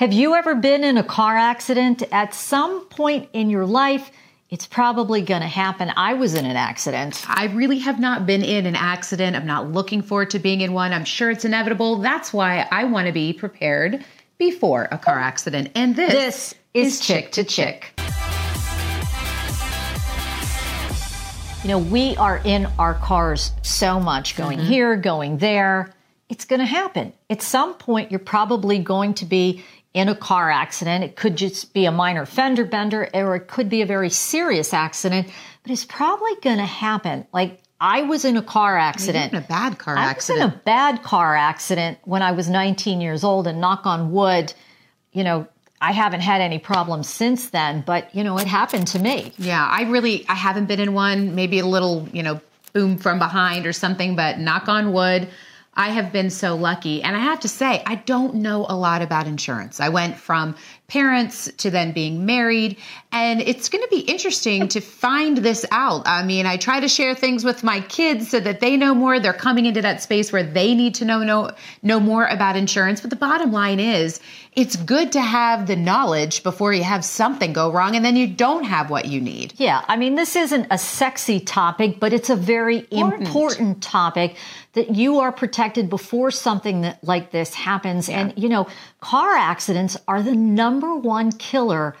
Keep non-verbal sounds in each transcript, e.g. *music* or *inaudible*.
Have you ever been in a car accident? At some point in your life, it's probably going to happen. I was in an accident. I really have not been in an accident. I'm not looking forward to being in one. I'm sure it's inevitable. That's why I want to be prepared before a car accident. And this, this is, is Chick to Chick. You know, we are in our cars so much, going mm-hmm. here, going there. It's going to happen. At some point, you're probably going to be in a car accident. It could just be a minor fender bender or it could be a very serious accident, but it's probably going to happen. Like I was in a car accident. in a bad car I accident. I was in a bad car accident when I was 19 years old and knock on wood, you know, I haven't had any problems since then, but you know, it happened to me. Yeah, I really I haven't been in one, maybe a little, you know, boom from behind or something, but knock on wood. I have been so lucky. And I have to say, I don't know a lot about insurance. I went from parents to then being married. And it's going to be interesting to find this out. I mean, I try to share things with my kids so that they know more. They're coming into that space where they need to know know, know more about insurance. But the bottom line is, it's good to have the knowledge before you have something go wrong and then you don't have what you need. Yeah, I mean, this isn't a sexy topic, but it's a very important, important topic that you are protected before something that, like this happens. Yeah. And, you know, car accidents are the number one killer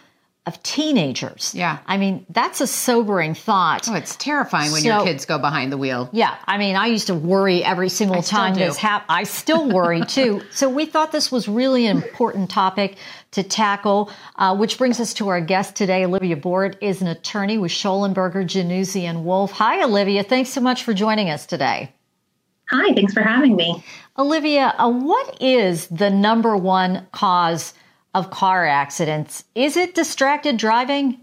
of teenagers. Yeah. I mean, that's a sobering thought. Oh, it's terrifying when so, your kids go behind the wheel. Yeah. I mean, I used to worry every single I time this happened. I still worry *laughs* too. so we thought this was really an important topic to tackle, uh, which brings us to our guest today. Olivia Board is an attorney with Shollenberger, Januzzi, and Wolf. Hi, Olivia. Thanks so much for joining us today. Hi, thanks for having me. Olivia, uh, what is the number one cause of car accidents? Is it distracted driving?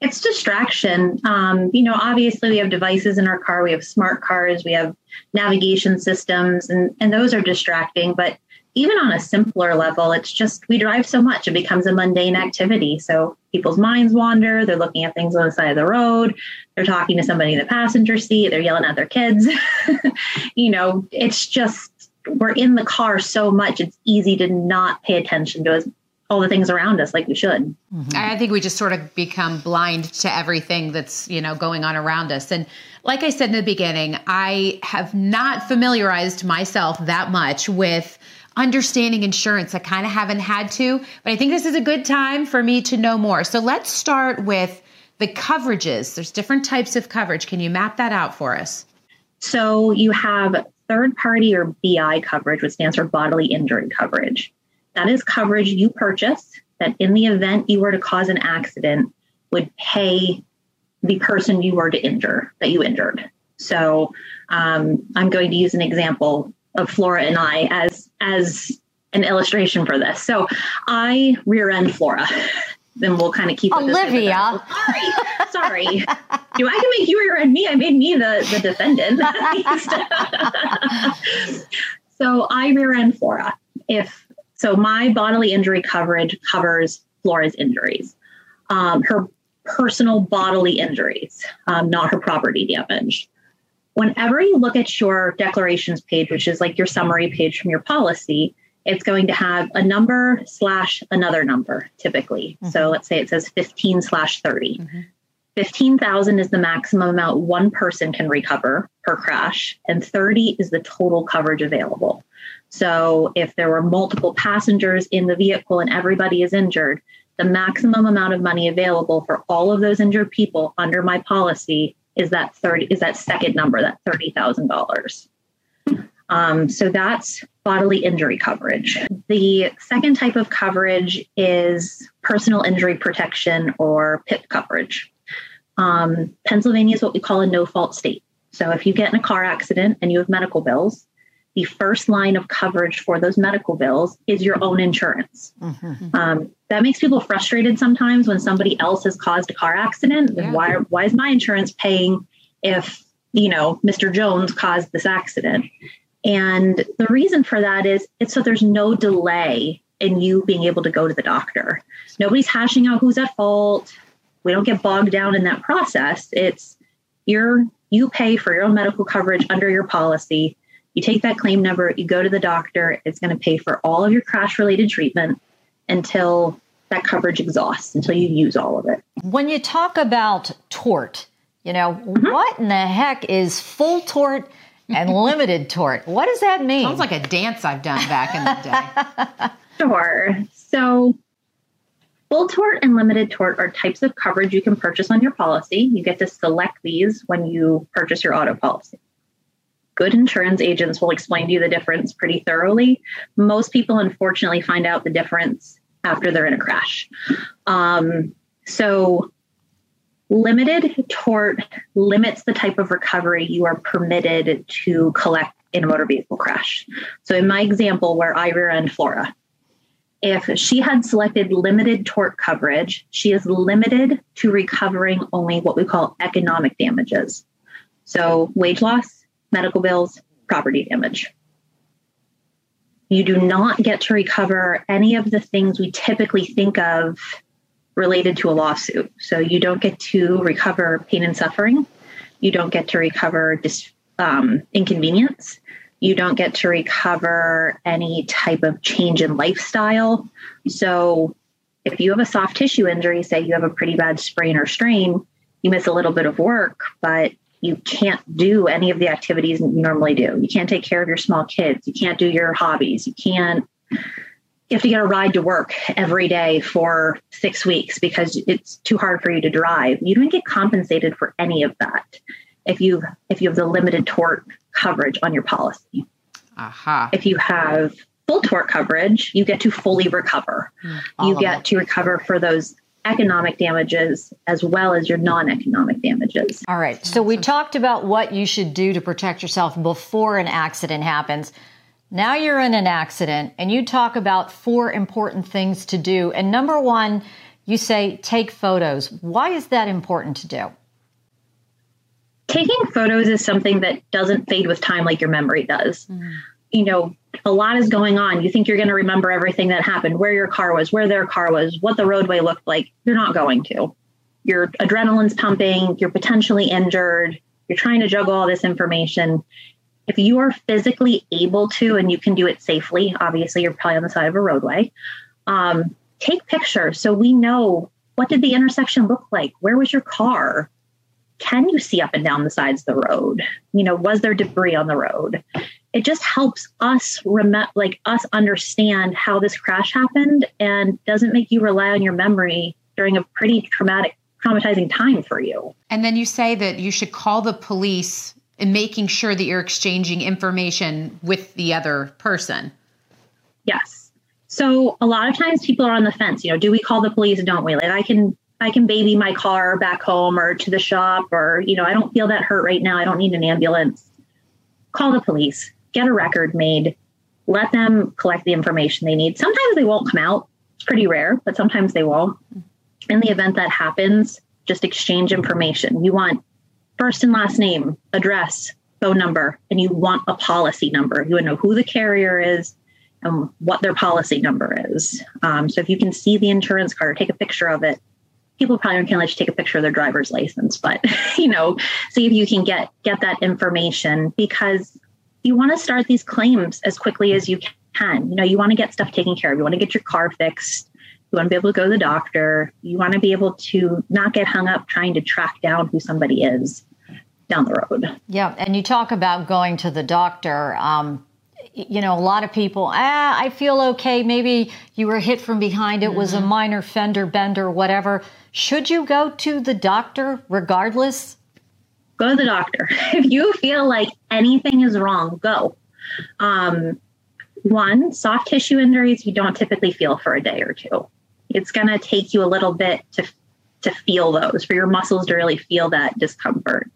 It's distraction. Um, you know, obviously, we have devices in our car. We have smart cars. We have navigation systems, and, and those are distracting. But even on a simpler level, it's just we drive so much, it becomes a mundane activity. So people's minds wander. They're looking at things on the side of the road. They're talking to somebody in the passenger seat. They're yelling at their kids. *laughs* you know, it's just we're in the car so much. It's easy to not pay attention to all the things around us like we should. Mm-hmm. I think we just sort of become blind to everything that's, you know, going on around us. And like I said in the beginning, I have not familiarized myself that much with understanding insurance. I kind of haven't had to, but I think this is a good time for me to know more. So let's start with the coverages. There's different types of coverage. Can you map that out for us? So you have third party or BI coverage, which stands for bodily injury coverage. That is coverage you purchase that in the event you were to cause an accident would pay the person you were to injure that you injured. So um, I'm going to use an example of Flora and I as as an illustration for this. So I rear end Flora. *laughs* then we'll kind of keep Olivia. Sorry, sorry. Do I can make you rear end me? I made me the the defendant. *laughs* so I rear end Flora. If so, my bodily injury coverage covers Flora's injuries. Um, her personal bodily injuries, um, not her property damage whenever you look at your declarations page, which is like your summary page from your policy, it's going to have a number slash another number typically. Mm-hmm. So let's say it says 15 slash 30. Mm-hmm. 15,000 is the maximum amount one person can recover per crash, and 30 is the total coverage available. So if there were multiple passengers in the vehicle and everybody is injured, the maximum amount of money available for all of those injured people under my policy is that 30 is that second number that $30,000. Um, so that's bodily injury coverage. The second type of coverage is personal injury protection or PIP coverage. Um, Pennsylvania is what we call a no fault state. So if you get in a car accident and you have medical bills, the first line of coverage for those medical bills is your own insurance. Mm-hmm. Um, that makes people frustrated sometimes when somebody else has caused a car accident. Yeah. Why, why is my insurance paying if, you know, Mr. Jones caused this accident? And the reason for that is it's so there's no delay in you being able to go to the doctor. Nobody's hashing out who's at fault. We don't get bogged down in that process. It's you're you pay for your own medical coverage under your policy you take that claim number, you go to the doctor, it's going to pay for all of your crash related treatment, until that coverage exhausts, until you use all of it. When you talk about tort, you know, mm-hmm. what in the heck is full tort and *laughs* limited tort? What does that mean? Sounds like a dance I've done back in the day. *laughs* sure. So, full tort and limited tort are types of coverage you can purchase on your policy. You get to select these when you purchase your auto policy. Good insurance agents will explain to you the difference pretty thoroughly. Most people, unfortunately, find out the difference after they're in a crash. Um, so, Limited tort limits the type of recovery you are permitted to collect in a motor vehicle crash. So, in my example, where I rear end Flora, if she had selected limited tort coverage, she is limited to recovering only what we call economic damages. So, wage loss, medical bills, property damage. You do not get to recover any of the things we typically think of related to a lawsuit. So you don't get to recover pain and suffering. You don't get to recover dis, um, inconvenience. You don't get to recover any type of change in lifestyle. So if you have a soft tissue injury, say you have a pretty bad sprain or strain, you miss a little bit of work, but you can't do any of the activities you normally do. You can't take care of your small kids. You can't do your hobbies. You can't you have to get a ride to work every day for six weeks because it's too hard for you to drive. You don't get compensated for any of that if you if you have the limited tort coverage on your policy. Aha. If you have full tort coverage, you get to fully recover. Mm, you get to recover for those economic damages as well as your non-economic damages. All right. So we talked about what you should do to protect yourself before an accident happens. Now you're in an accident and you talk about four important things to do. And number one, you say take photos. Why is that important to do? Taking photos is something that doesn't fade with time like your memory does. Mm. You know, a lot is going on. You think you're going to remember everything that happened, where your car was, where their car was, what the roadway looked like. You're not going to. Your adrenaline's pumping, you're potentially injured, you're trying to juggle all this information if you are physically able to and you can do it safely, obviously you're probably on the side of a roadway. Um, take pictures so we know what did the intersection look like? Where was your car? Can you see up and down the sides of the road? You know, was there debris on the road? It just helps us rem- like us understand how this crash happened and doesn't make you rely on your memory during a pretty traumatic traumatizing time for you. And then you say that you should call the police and making sure that you're exchanging information with the other person. Yes. So a lot of times people are on the fence, you know, do we call the police don't we? Like I can I can baby my car back home or to the shop or, you know, I don't feel that hurt right now. I don't need an ambulance. Call the police, get a record made, let them collect the information they need. Sometimes they won't come out. It's pretty rare, but sometimes they will. In the event that happens, just exchange information. You want first and last name, address, phone number, and you want a policy number. You want to know who the carrier is and what their policy number is. Um, so if you can see the insurance card, take a picture of it. People probably aren't going to let you take a picture of their driver's license, but *laughs* you know, see if you can get get that information because you want to start these claims as quickly as you can. You know, you want to get stuff taken care of. You want to get your car fixed. You want to be able to go to the doctor. You want to be able to not get hung up trying to track down who somebody is down the road. Yeah. And you talk about going to the doctor. Um, you know, a lot of people, ah, I feel okay. Maybe you were hit from behind. It mm-hmm. was a mm-hmm. minor fender bender, whatever. Should you go to the doctor regardless? Go to the doctor. *laughs* If you feel like anything is wrong, go. Um, one, soft tissue injuries you don't typically feel for a day or two it's going to take you a little bit to to feel those for your muscles to really feel that discomfort.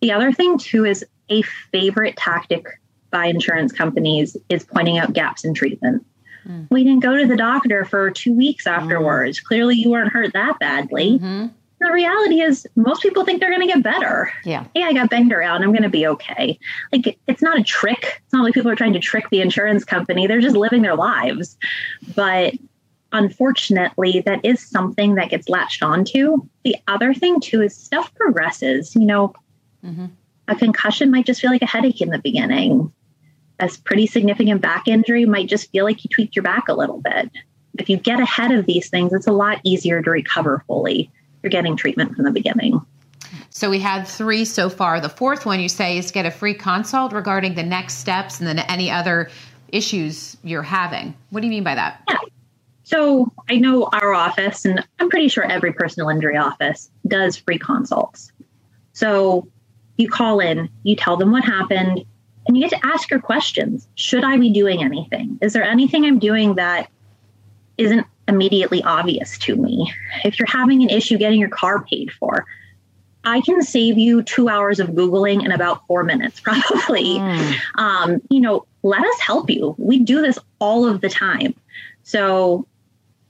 The other thing too is a favorite tactic by insurance companies is pointing out gaps in treatment. Mm. We didn't go to the doctor for two weeks afterwards. Mm. Clearly, you weren't hurt that badly. Mm-hmm. The reality is, most people think they're going to get better. Yeah. Hey, I got banged around. I'm going to be okay. Like, it's not a trick. It's not like people are trying to trick the insurance company. They're just living their lives. But unfortunately, that is something that gets latched onto. The other thing, too, is stuff progresses. You know, mm-hmm. a concussion might just feel like a headache in the beginning. A pretty significant back injury might just feel like you tweaked your back a little bit. if you get ahead of these things, it's a lot easier to recover fully. You're getting treatment from the beginning. So we had three so far. The fourth one you say is get a free consult regarding the next steps and then any other issues you're having. What do you mean by that? Yeah. So I know our office, and I'm pretty sure every personal injury office does free consults. So you call in, you tell them what happened, and you get to ask your questions. Should I be doing anything? Is there anything I'm doing that isn't immediately obvious to me? If you're having an issue getting your car paid for, I can save you two hours of Googling in about four minutes, *laughs* probably. Mm. Um, you know, let us help you. We do this all of the time. So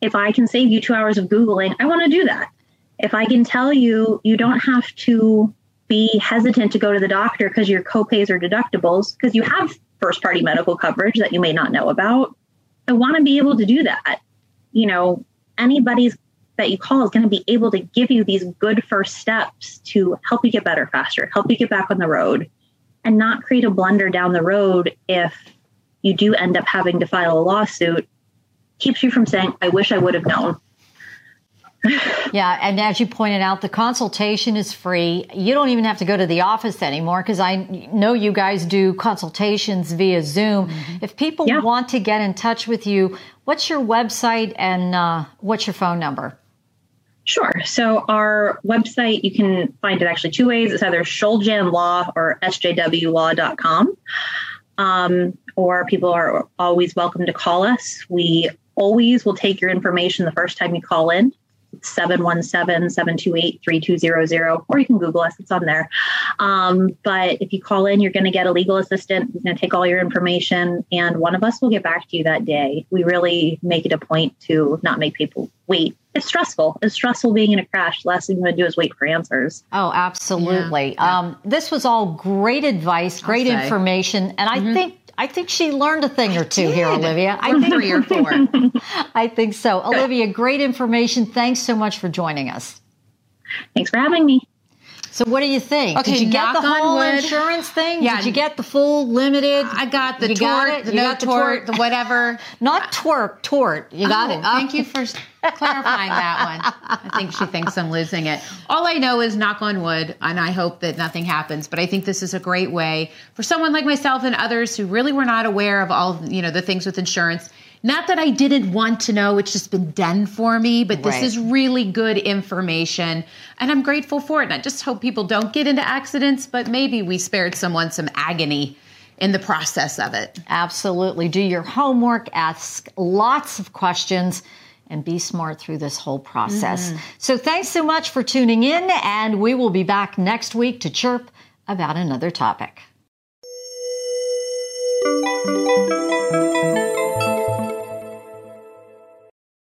if I can save you two hours of Googling, I want to do that. If I can tell you, you don't have to be hesitant to go to the doctor because your copays or deductibles, because you have first party medical coverage that you may not know about. I want to be able to do that. You know, anybody's that you call is going to be able to give you these good first steps to help you get better faster, help you get back on the road, and not create a blunder down the road if you do end up having to file a lawsuit. Keeps you from saying, I wish I would have known. Yeah, and as you pointed out, the consultation is free. You don't even have to go to the office anymore because I know you guys do consultations via Zoom. Mm-hmm. If people yeah. want to get in touch with you, what's your website and uh, what's your phone number? Sure. So our website, you can find it actually two ways. It's either Shouljan Law or sjwlaw.com. Um, or people are always welcome to call us. We always will take your information the first time you call in. 717-728-3200 or you can google us it's on there. Um, but if you call in you're going to get a legal assistant who's going to take all your information and one of us will get back to you that day. We really make it a point to not make people wait. It's stressful. It's stressful being in a crash. Last thing you want to do is wait for answers. Oh absolutely. Yeah. Um, this was all great advice great information and i mm-hmm. think I think she learned a thing or two here, Olivia. I think three or four. *laughs* I think so. Good. Olivia, great information. Thanks so much for joining us. Thanks for having me. So what do you think? Okay, Did you get the whole wood. insurance thing? Yeah. Did you get the full limited? I got the you tort, got the you no got the tort, the whatever. *laughs* Not twerk, tort. You got oh, it. Thank you for clarifying that one. I think she thinks I'm losing it. All I know is knock on wood, and I hope that nothing happens. But I think this is a great way for someone like myself and others who really were not aware of all you know the things with insurance not that I didn't want to know, it's just been done for me, but this right. is really good information and I'm grateful for it. And I just hope people don't get into accidents, but maybe we spared someone some agony in the process of it. Absolutely. Do your homework, ask lots of questions and be smart through this whole process. Mm-hmm. So thanks so much for tuning in, and we will be back next week to chirp about another topic.